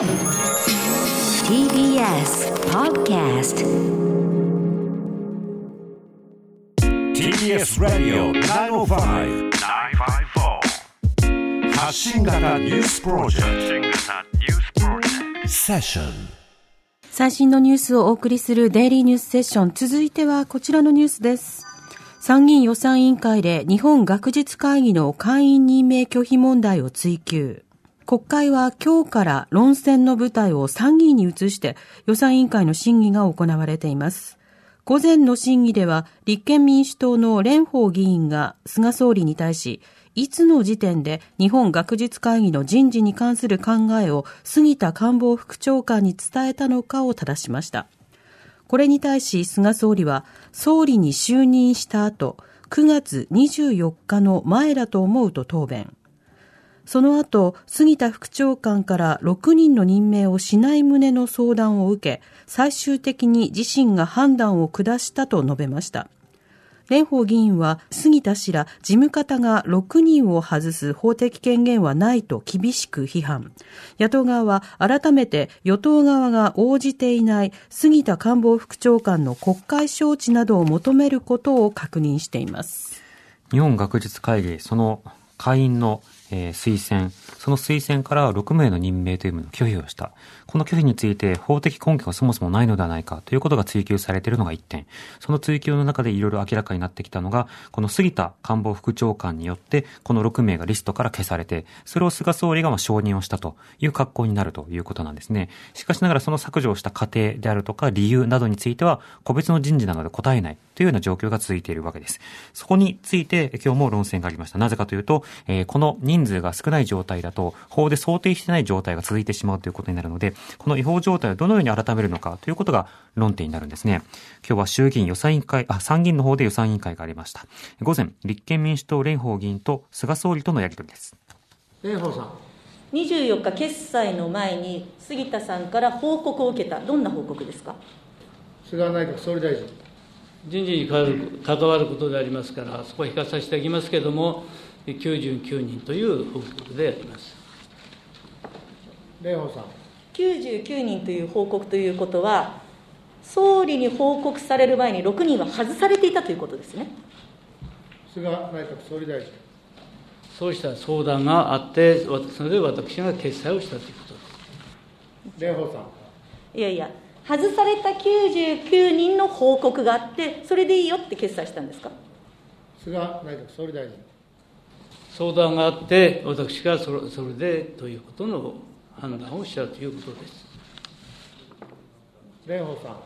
TBS Podcast TBS ラディオ905-954発信型ニュースプロジェクトセッション最新のニュースをお送りするデイリーニュースセッション。続いてはこちらのニュースです。参議院予算委員会で日本学術会議の会員任命拒否問題を追及。国会は今日から論戦の舞台を参議院に移して予算委員会の審議が行われています。午前の審議では立憲民主党の蓮舫議員が菅総理に対し、いつの時点で日本学術会議の人事に関する考えを杉田官房副長官に伝えたのかを正しました。これに対し菅総理は、総理に就任した後、9月24日の前だと思うと答弁。その後、杉田副長官から6人の任命をしない旨の相談を受け、最終的に自身が判断を下したと述べました。蓮舫議員は杉田氏ら事務方が6人を外す法的権限はないと厳しく批判。野党側は改めて与党側が応じていない杉田官房副長官の国会招致などを求めることを確認しています。日本学術会議、その会員の、えー推薦、その推薦から6名の任命というものを拒否をした。この拒否について法的根拠がそもそもないのではないかということが追及されているのが1点。その追及の中でいろいろ明らかになってきたのが、この杉田官房副長官によって、この6名がリストから消されて、それを菅総理がま承認をしたという格好になるということなんですね。しかしながらその削除をした過程であるとか理由などについては、個別の人事なので答えないというような状況が続いているわけです。そこについて今日も論戦がありました。なぜかというと、えーこの人数が少ない状態だと、法で想定してない状態が続いてしまうということになるので、この違法状態をどのように改めるのかということが論点になるんですね。今日は衆議院予算委員会、あ、参議院の方で予算委員会がありました。午前、立憲民主党蓮舫議員と菅総理とのやり取りです。蓮舫さん、24日決裁の前に杉田さんから報告を受けたどんな報告ですか？菅内閣総理大臣、人事に関わる関わることでありますから、そこは控えさせていただきますけれども、99人という報告であります。蓮舫さん、99人という報告ということは総理に報告される前に6人は外されていたということですね。菅内閣総理大臣、そうした相談があって、わそれで私が決裁をしたということです。蓮舫さん、いやいや外された99人の報告があってそれでいいよって決裁したんですか？菅内閣総理大臣、相談があって、私がそれそれでということの判断をしたということです。蓮舫さん、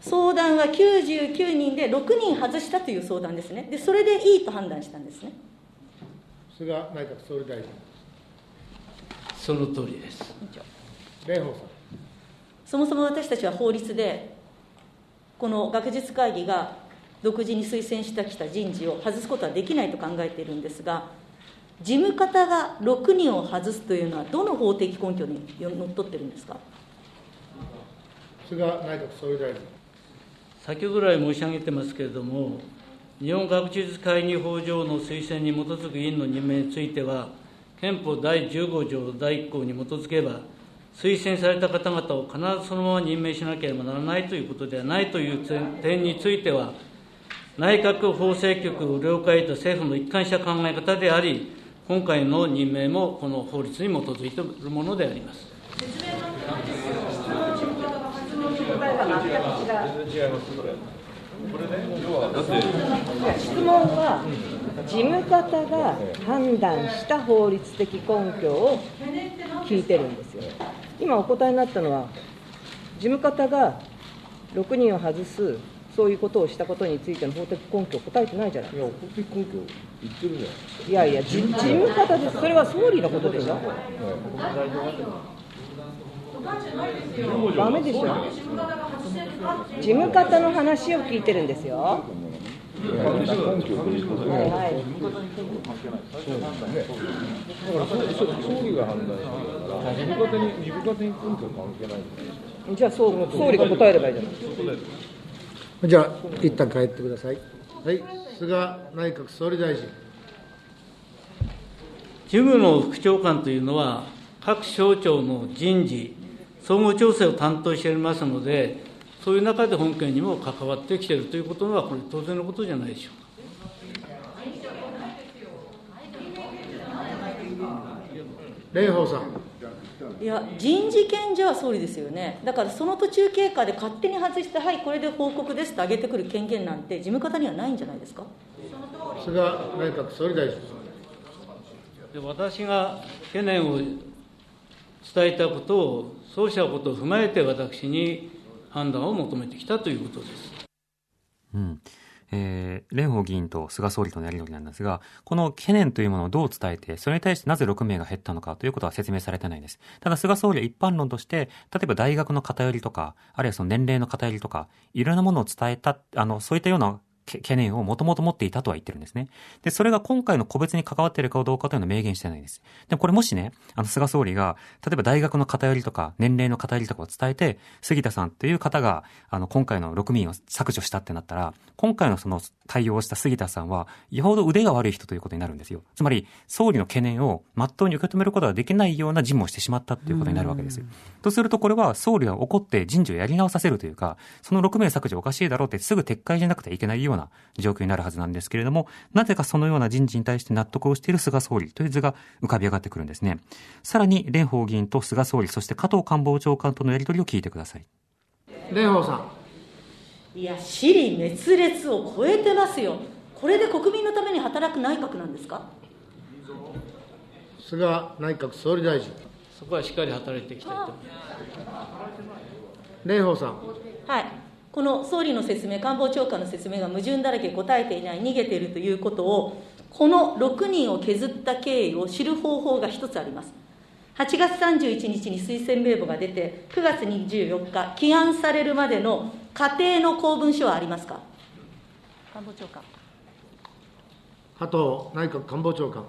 相談は99人で6人外したという相談ですね。でそれでいいと判断したんですね。菅内閣総理大臣、その通りです。蓮舫さん、そもそも私たちは法律でこの学術会議が独自に推薦してきた人事を外すことはできないと考えているんですが事務方が6人を外すというのはどの法的根拠にのっとってるんですか？菅内閣総理大臣、先ほど来申し上げてますけれども、日本学術会議法上の推薦に基づく委員の任命については、憲法第15条第1項に基づけば、推薦された方々を必ずそのまま任命しなければならないということではないという点については、内閣法制局を了解と政府の一貫した考え方であり、今回の任命もこの法律に基づいているものであります。質問は事務方が判断した法律的根拠を聞いてるんですよ。今お答えになったのは、事務方が6人を外す、そういうことをしたことについての法的根拠を答えてないじゃないですか。いや、法的根拠言ってるじゃないいやいや、じ事務方です。それは総理のことでしょ。ダメでしょ。事務方の話を聞いてるんですよ。はいはい。じゃあそう総理が答えればいいじゃない。じゃあ、一旦帰ってください。はい、菅内閣総理大臣、事務の副長官というのは、各省庁の人事、総合調整を担当しておりますので、そういう中で本件にも関わってきているということは、これ、当然のことじゃないでしょうか。蓮舫さん。いや、人事権者は総理ですよね、だからその途中経過で勝手に外して、はい、これで報告ですと上げてくる権限なんて、事務方にはないんじゃないですか？菅内閣総理大臣。で私が懸念を伝えたことを、そうしたことを踏まえて、私に判断を求めてきたということです。うんえー、蓮舫議員と菅総理とのやり取りなんですが、この懸念というものをどう伝えて、それに対してなぜ6名が減ったのかということは説明されてないです。ただ菅総理は一般論として、例えば大学の偏りとか、あるいはその年齢の偏りとか、いろんなものを伝えた、あの、そういったような懸念をもともと持っていたとは言ってるんですね。で、それが今回の個別に関わっているかどうかというのは明言してないんです。でもこれもしね、あの、菅総理が、例えば大学の偏りとか、年齢の偏りとかを伝えて、杉田さんという方が、あの、今回の6民を削除したってなったら、今回のその対応をした杉田さんは、よほど腕が悪い人ということになるんですよ。つまり、総理の懸念を真っ当に受け止めることができないような事務をしてしまったということになるわけですよ。とすると、これは総理が怒って人事をやり直させるというか、その6名削除おかしいだろうってすぐ撤回じゃなくてはいけないような状況になるはずなんですけれども、なぜかそのような人事に対して納得をしている菅総理という図が浮かび上がってくるんですね。さらに、蓮舫議員と菅総理、そして加藤官房長官とのやり取りを聞いてください。蓮舫さん。いや、私利滅裂を超えてますよ。これで国民のために働く内閣なんですか？菅内閣総理大臣。そこはしっかり働いていきたいと。蓮舫さん。はい。この総理の説明、官房長官の説明が矛盾だらけ答えていない、逃げているということを、この6人を削った経緯を知る方法が一つあります。8月31日に推薦名簿が出て、9月24日、起案されるまでの過程の公文書はありますか？官房長官。加藤内閣官房長官。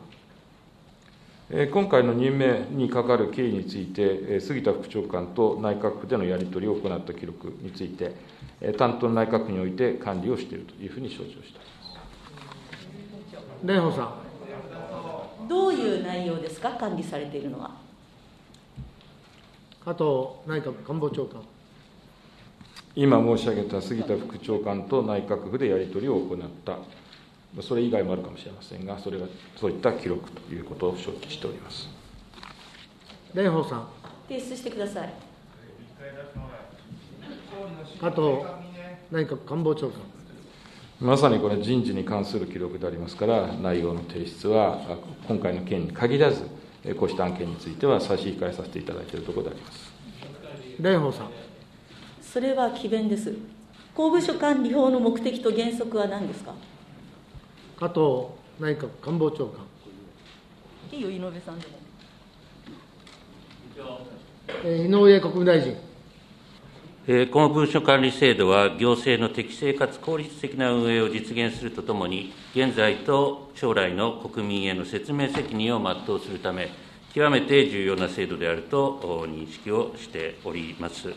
今回の任命にかかる経緯について、杉田副長官と内閣府でのやり取りを行った記録について、担当内閣府において管理をしているというふうに承知をしております蓮舫さん。どういう内容ですか、管理されているのは。加藤内閣官房長官。今申し上げた杉田副長官と内閣府でやり取りを行ったそれ以外もあるかもしれませんが、それがそういった記録ということを承知しております。蓮舫さん。提出してください。加藤内閣官房長官。まさにこれ、人事に関する記録でありますから、内容の提出は、今回の件に限らず、こうした案件については差し控えさせていただいているところであります蓮舫さん。それは詭弁です。公文書管理法の目的と原則は何ですか？加藤内閣官房長官。いいよ、井上さんでも。井上国務大臣。公文書管理制度は、行政の適正かつ効率的な運営を実現するとともに、現在と将来の国民への説明責任を全うするため、極めて重要な制度であると認識をしております。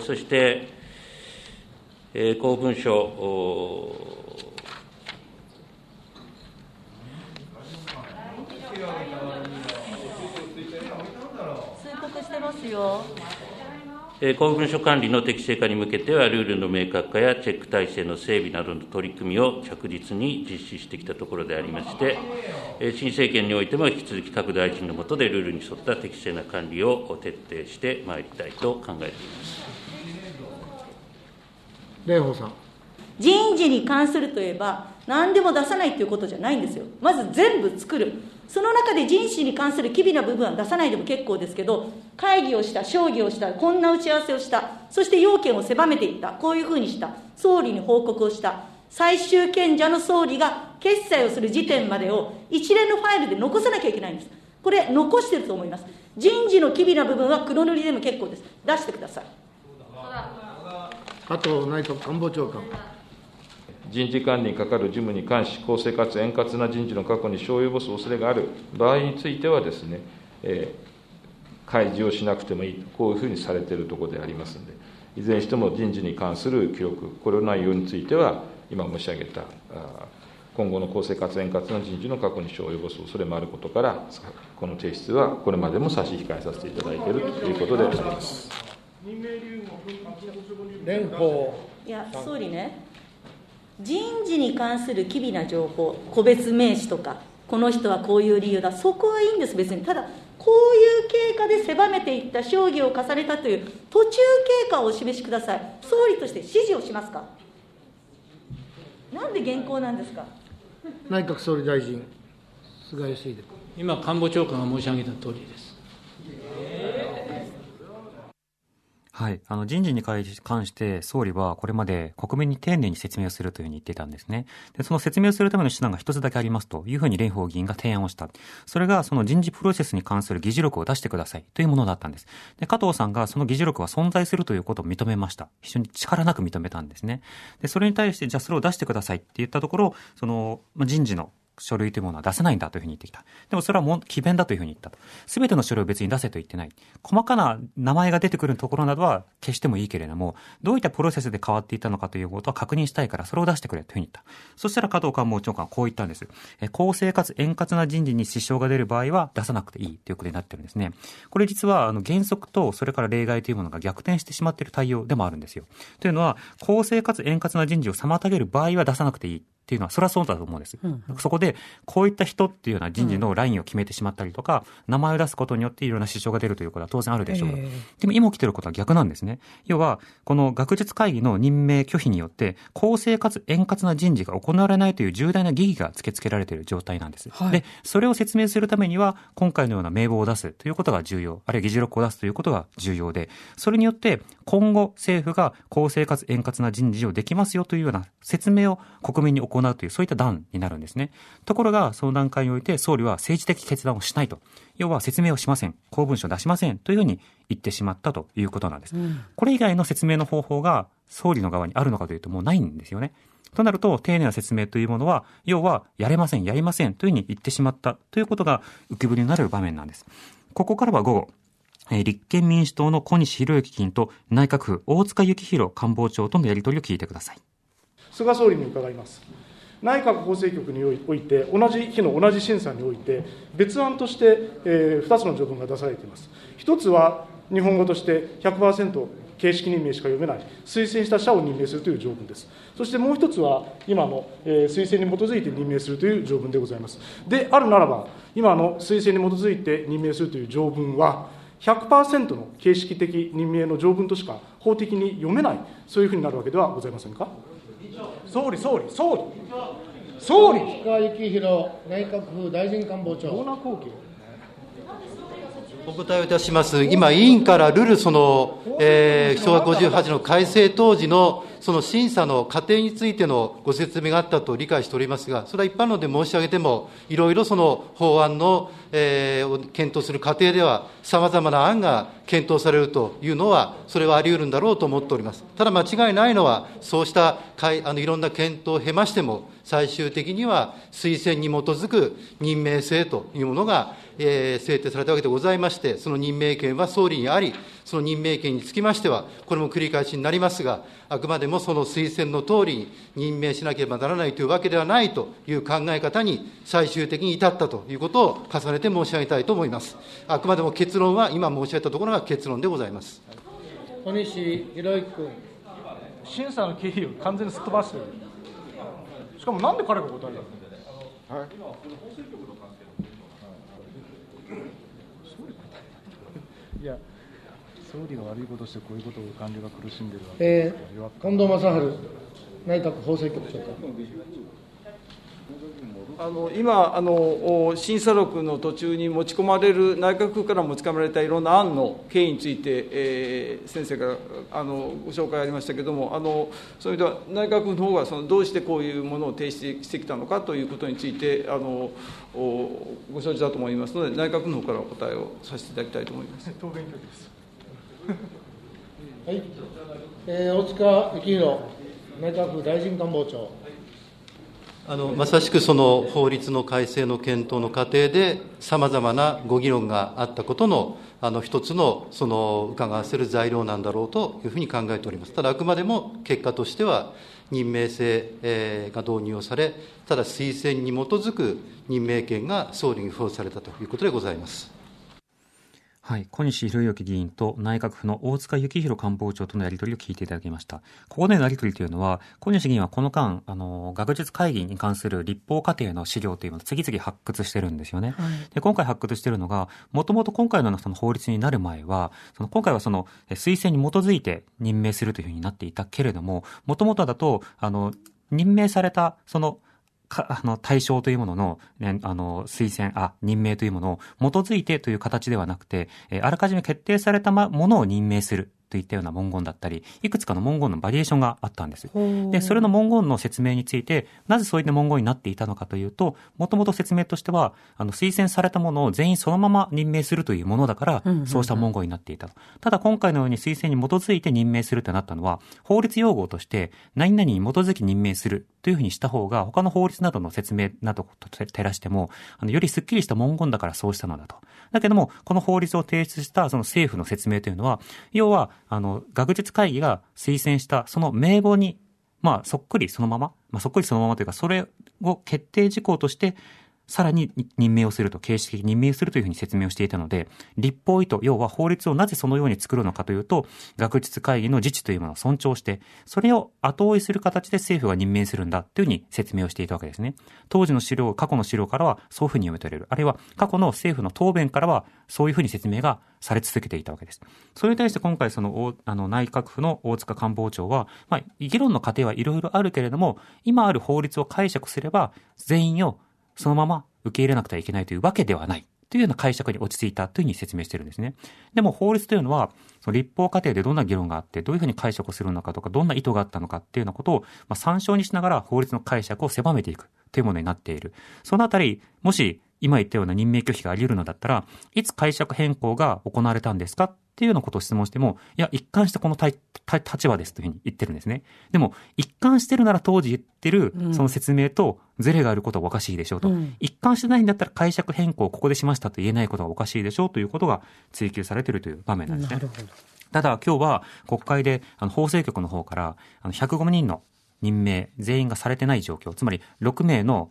そして、公文書通告してますよ。公文書管理の適正化に向けては、ルールの明確化やチェック体制の整備などの取り組みを着実に実施してきたところでありまして、新政権においても引き続き各大臣の下でルールに沿った適正な管理を徹底してまいりたいと考えています。蓮舫さん。人事に関するといえば、何でも出さないということじゃないんですよ。まず全部作る。その中で人事に関する機微な部分は出さないでも結構ですけど、会議をした、商議をした、こんな打ち合わせをした、そして要件を狭めていった、こういうふうにした、総理に報告をした、最終権者の総理が決裁をする時点までを一連のファイルで残さなきゃいけないんです。これ、残してると思います。人事の機微な部分は黒塗りでも結構です。出してください。加藤内閣官房長官。人事管理にかかる事務に関し、公正かつ円滑な人事の確保に支障を及ぼす恐れがある。場合についてはですね、えー、開示をしなくてもいい、こういうふうにされているところでありますので、いずれにしても人事に関する記録、これの内容については、今申し上げた、今後の公正かつ円滑な人事の確保に支障を及ぼす恐れもあることから、この提出はこれまでも差し控えさせていただいているということであります。蓮舫いや、総理ね、人事に関する機微な情報、個別名詞とか、この人はこういう理由だ、そこはいいんです、別に。ただ、こういう経過で狭めていった、商議を重ねたという途中経過をお示しください。総理として指示をしますか？なんで現行なんですか？内閣総理大臣、菅義偉君。今、官房長官が申し上げた通りです。はい。あの、人事に関して、総理はこれまで国民に丁寧に説明をするというふうに言っていたんですね。で、その説明をするための手段が一つだけありますというふうに蓮舫議員が提案をした。それが、その人事プロセスに関する議事録を出してくださいというものだったんです。で、加藤さんがその議事録は存在するということを認めました。非常に力なく認めたんですね。で、それに対して、じゃあそれを出してくださいって言ったところ、その、人事の書類というものは出せないんだというふうに言ってきた。でもそれはもう、奇弁だというふうに言ったと。すべての書類を別に出せと言ってない。細かな名前が出てくるところなどは消してもいいけれども、どういったプロセスで変わっていたのかということは確認したいから、それを出してくれというふうに言った。そしたら加藤官房長官はこう言ったんです。え公正かつ円滑な人事に支障が出る場合は出さなくていいということになってるんですね。これ実は、あの、原則とそれから例外というものが逆転してしまっている対応でもあるんですよ。というのは、公正かつ円滑な人事を妨げる場合は出さなくていい。っていうのは、それはそうだと思うんです。うんそこで、こういった人っていうような人事のラインを決めてしまったりとか、名前を出すことによっていろんな支障が出るということは当然あるでしょう。ええでも今起きてることは逆なんですね。要は、この学術会議の任命拒否によって、公正かつ円滑な人事が行われないという重大な疑義が突きつけられている状態なんです。はいで、それを説明するためには、今回のような名簿を出すということが重要、あるいは議事録を出すということが重要で、それによって、今後政府が公正かつ円滑な人事をできますよというような説明を国民に行うという、そういった段になるんですね。ところが、その段階において、総理は政治的決断をしないと。要は説明をしません。公文書を出しません。というふうに言ってしまったということなんです。これ以外の説明の方法が総理の側にあるのかというともうないんですよね。となると、丁寧な説明というものは、要は、やれません、やりませんというふうに言ってしまったということが浮き彫りになる場面なんです。ここからは午後、えー立憲民主党の小西博之議員と内閣府大塚幸弘官房長とのやり取りを聞いてください。菅総理に伺います。内閣法制局において、同じ日の同じ審査において、別案として、え2つの条文が出されています。一つは、日本語として100%形式任命しか読めない、推薦した者を任命するという条文です。そしてもう一つは、今の、えー推薦に基づいて任命するという条文でございます。であるならば、今の推薦に基づいて任命するという条文は、100%の形式的任命の条文としか法的に読めない、そういうふうになるわけではございませんか？総理、総理、総理、総理、菅義偉内閣府大臣官房長。お答えをいたします。今、委員からルール、その、えー、昭和58の改正当時の、その審査の過程についてのご説明があったと理解しておりますが、それは一般論で申し上げても、いろいろその法案の、えー、検討する過程では、さまざまな案が検討されるというのは、それはあり得るんだろうと思っております。ただ間違いないのは、そうしたかいあのいろんな検討を経ましても、最終的には推薦に基づく任命制というものが、えー制定されたわけでございまして、その任命権は総理にあり、その任命権につきましては、これも繰り返しになりますが、あくまでもその推薦の通りに任命しなければならないというわけではないという考え方に最終的に至ったということを重ねて申し上げたいと思います。あくまでも結論は、今申し上げたところが結論でございます。小西博之君。審査の経費を完全にすっ飛ばしてる。しかもなんで彼が答えたの？はい。いや、総理が悪いことして、こういうことを官僚が苦しんでるわけえですから弱くー、近藤正春内閣法制局長官。あの今あの、お審査録の途中に持ち込まれる、内閣府から持ち込まれたいろんな案の経緯について、えー先生からあのご紹介ありましたけれども、あのそういう意味では、内閣府の方がそのどうしてこういうものを提出してきたのかということについて、あのおご承知だと思いますので、内閣府の方からお答えをさせていただきたいと思います。答弁拒否です。はい。えー、大塚幸弘内閣府大臣官房長。あのまさしくその法律の改正の検討の過程で、さまざまなご議論があったことのあの一つのその伺わせる材料なんだろうというふうに考えております。ただ、あくまでも結果としては、任命制、が導入をされ、ただ推薦に基づく任命権が総理に付与されたということでございます。はい、小西博之議員と内閣府の大塚幸弘官房長とのやり取りを聞いていただきました。ここでのやり取りというのは、小西議員はこの間、あの、学術会議に関する立法過程の資料というのを次々発掘してるんですよね。はい、で今回発掘してるのが、もともと今回のその法律になる前は、その今回はその推薦に基づいて任命するというふうになっていたけれども、もともとだと、あの、任命された、その、か、あの、対象というものの、ね、あの、推薦、あ、任命というものを基づいてという形ではなくて、えあらかじめ決定されたものを任命する。といったような文言だったり、いくつかの文言のバリエーションがあったんです。で、それの文言の説明について、なぜそういった文言になっていたのかというと、もともと説明としては、あの、推薦されたものを全員そのまま任命するというものだから、そうした文言になっていた。ただ今回のように推薦に基づいて任命するとなったのは、法律用語として、何々に基づき任命するというふうにした方が、他の法律などの説明などと照らしても、あの、よりスッキリした文言だからそうしたのだと。だけども、この法律を提出したその政府の説明というのは、要は、あの、学術会議が推薦したその名簿に、まあ、そっくりそのまま、まあ、そっくりそのままというか、それを決定事項としてさらに任命をすると、形式的に任命するというふうに説明をしていたので、立法意図、要は法律をなぜそのように作るのかというと、学術会議の自治というものを尊重して、それを後追いする形で政府が任命するんだというふうに説明をしていたわけですね。当時の資料、過去の資料からはそういうふうに読み取れる。あるいは過去の政府の答弁からはそういうふうに説明がされ続けていたわけです。それに対して今回その、あの内閣府の大塚官房長は、まあ、議論の過程はいろいろあるけれども、今ある法律を解釈すれば、全員をそのまま受け入れなくてはいけないというわけではない。というような解釈に落ち着いたというふうに説明してるんですね。でも法律というのは、その立法過程でどんな議論があって、どういうふうに解釈をするのかとか、どんな意図があったのかっていうようなことを、まあ、参照にしながら法律の解釈を狭めていくというものになっている。そのあたり、もし今言ったような任命拒否があり得るのだったら、いつ解釈変更が行われたんですかっていうようなことを質問しても、いや、一貫してこの立場ですというふうに言ってるんですね。でも、一貫してるなら当時言ってるその説明とズレがあることはおかしいでしょうと。うん、一貫してないんだったら解釈変更をここでしましたと言えないことがおかしいでしょうということが追求されているという場面なんですね。ただ、今日は国会で、あの、法制局の方から、あの、105人の任命、全員がされてない状況、つまり6名の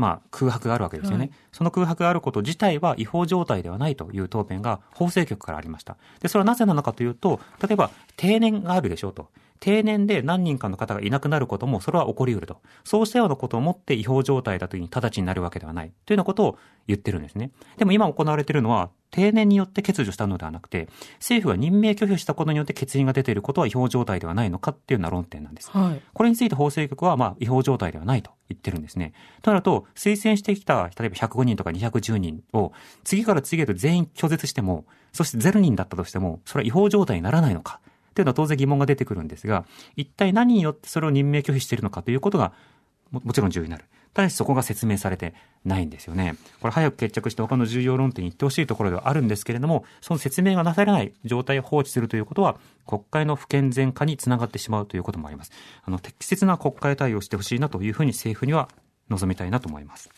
まあ、空白があるわけですよね、はい、その空白があること自体は違法状態ではないという答弁が法制局からありました。で、それはなぜなのかというと、例えば定年があるでしょうと。定年で何人かの方がいなくなることも、それは起こり得ると。そうしたようなことをもって違法状態だというに直ちになるわけではない。というようなことを言ってるんですね。でも今行われているのは、定年によって欠如したのではなくて、政府が任命拒否したことによって欠員が出ていることは違法状態ではないのかっていうような論点なんです。はい、これについて法制局は、まあ、違法状態ではないと言ってるんですね。となると、推薦してきた、例えば105人とか210人を、次から次へと全員拒絶しても、そして0人だったとしても、それは違法状態にならないのか。っていうのは当然疑問が出てくるんですが、一体何によってそれを任命拒否しているのかということがも、もちろん重要になる。ただしそこが説明されてないんですよね。これ早く決着して他の重要論点に行ってほしいところではあるんですけれども、その説明がなされない状態を放置するということは、国会の不健全化につながってしまうということもあります。あの、適切な国会対応してほしいなというふうに政府には望みたいなと思います。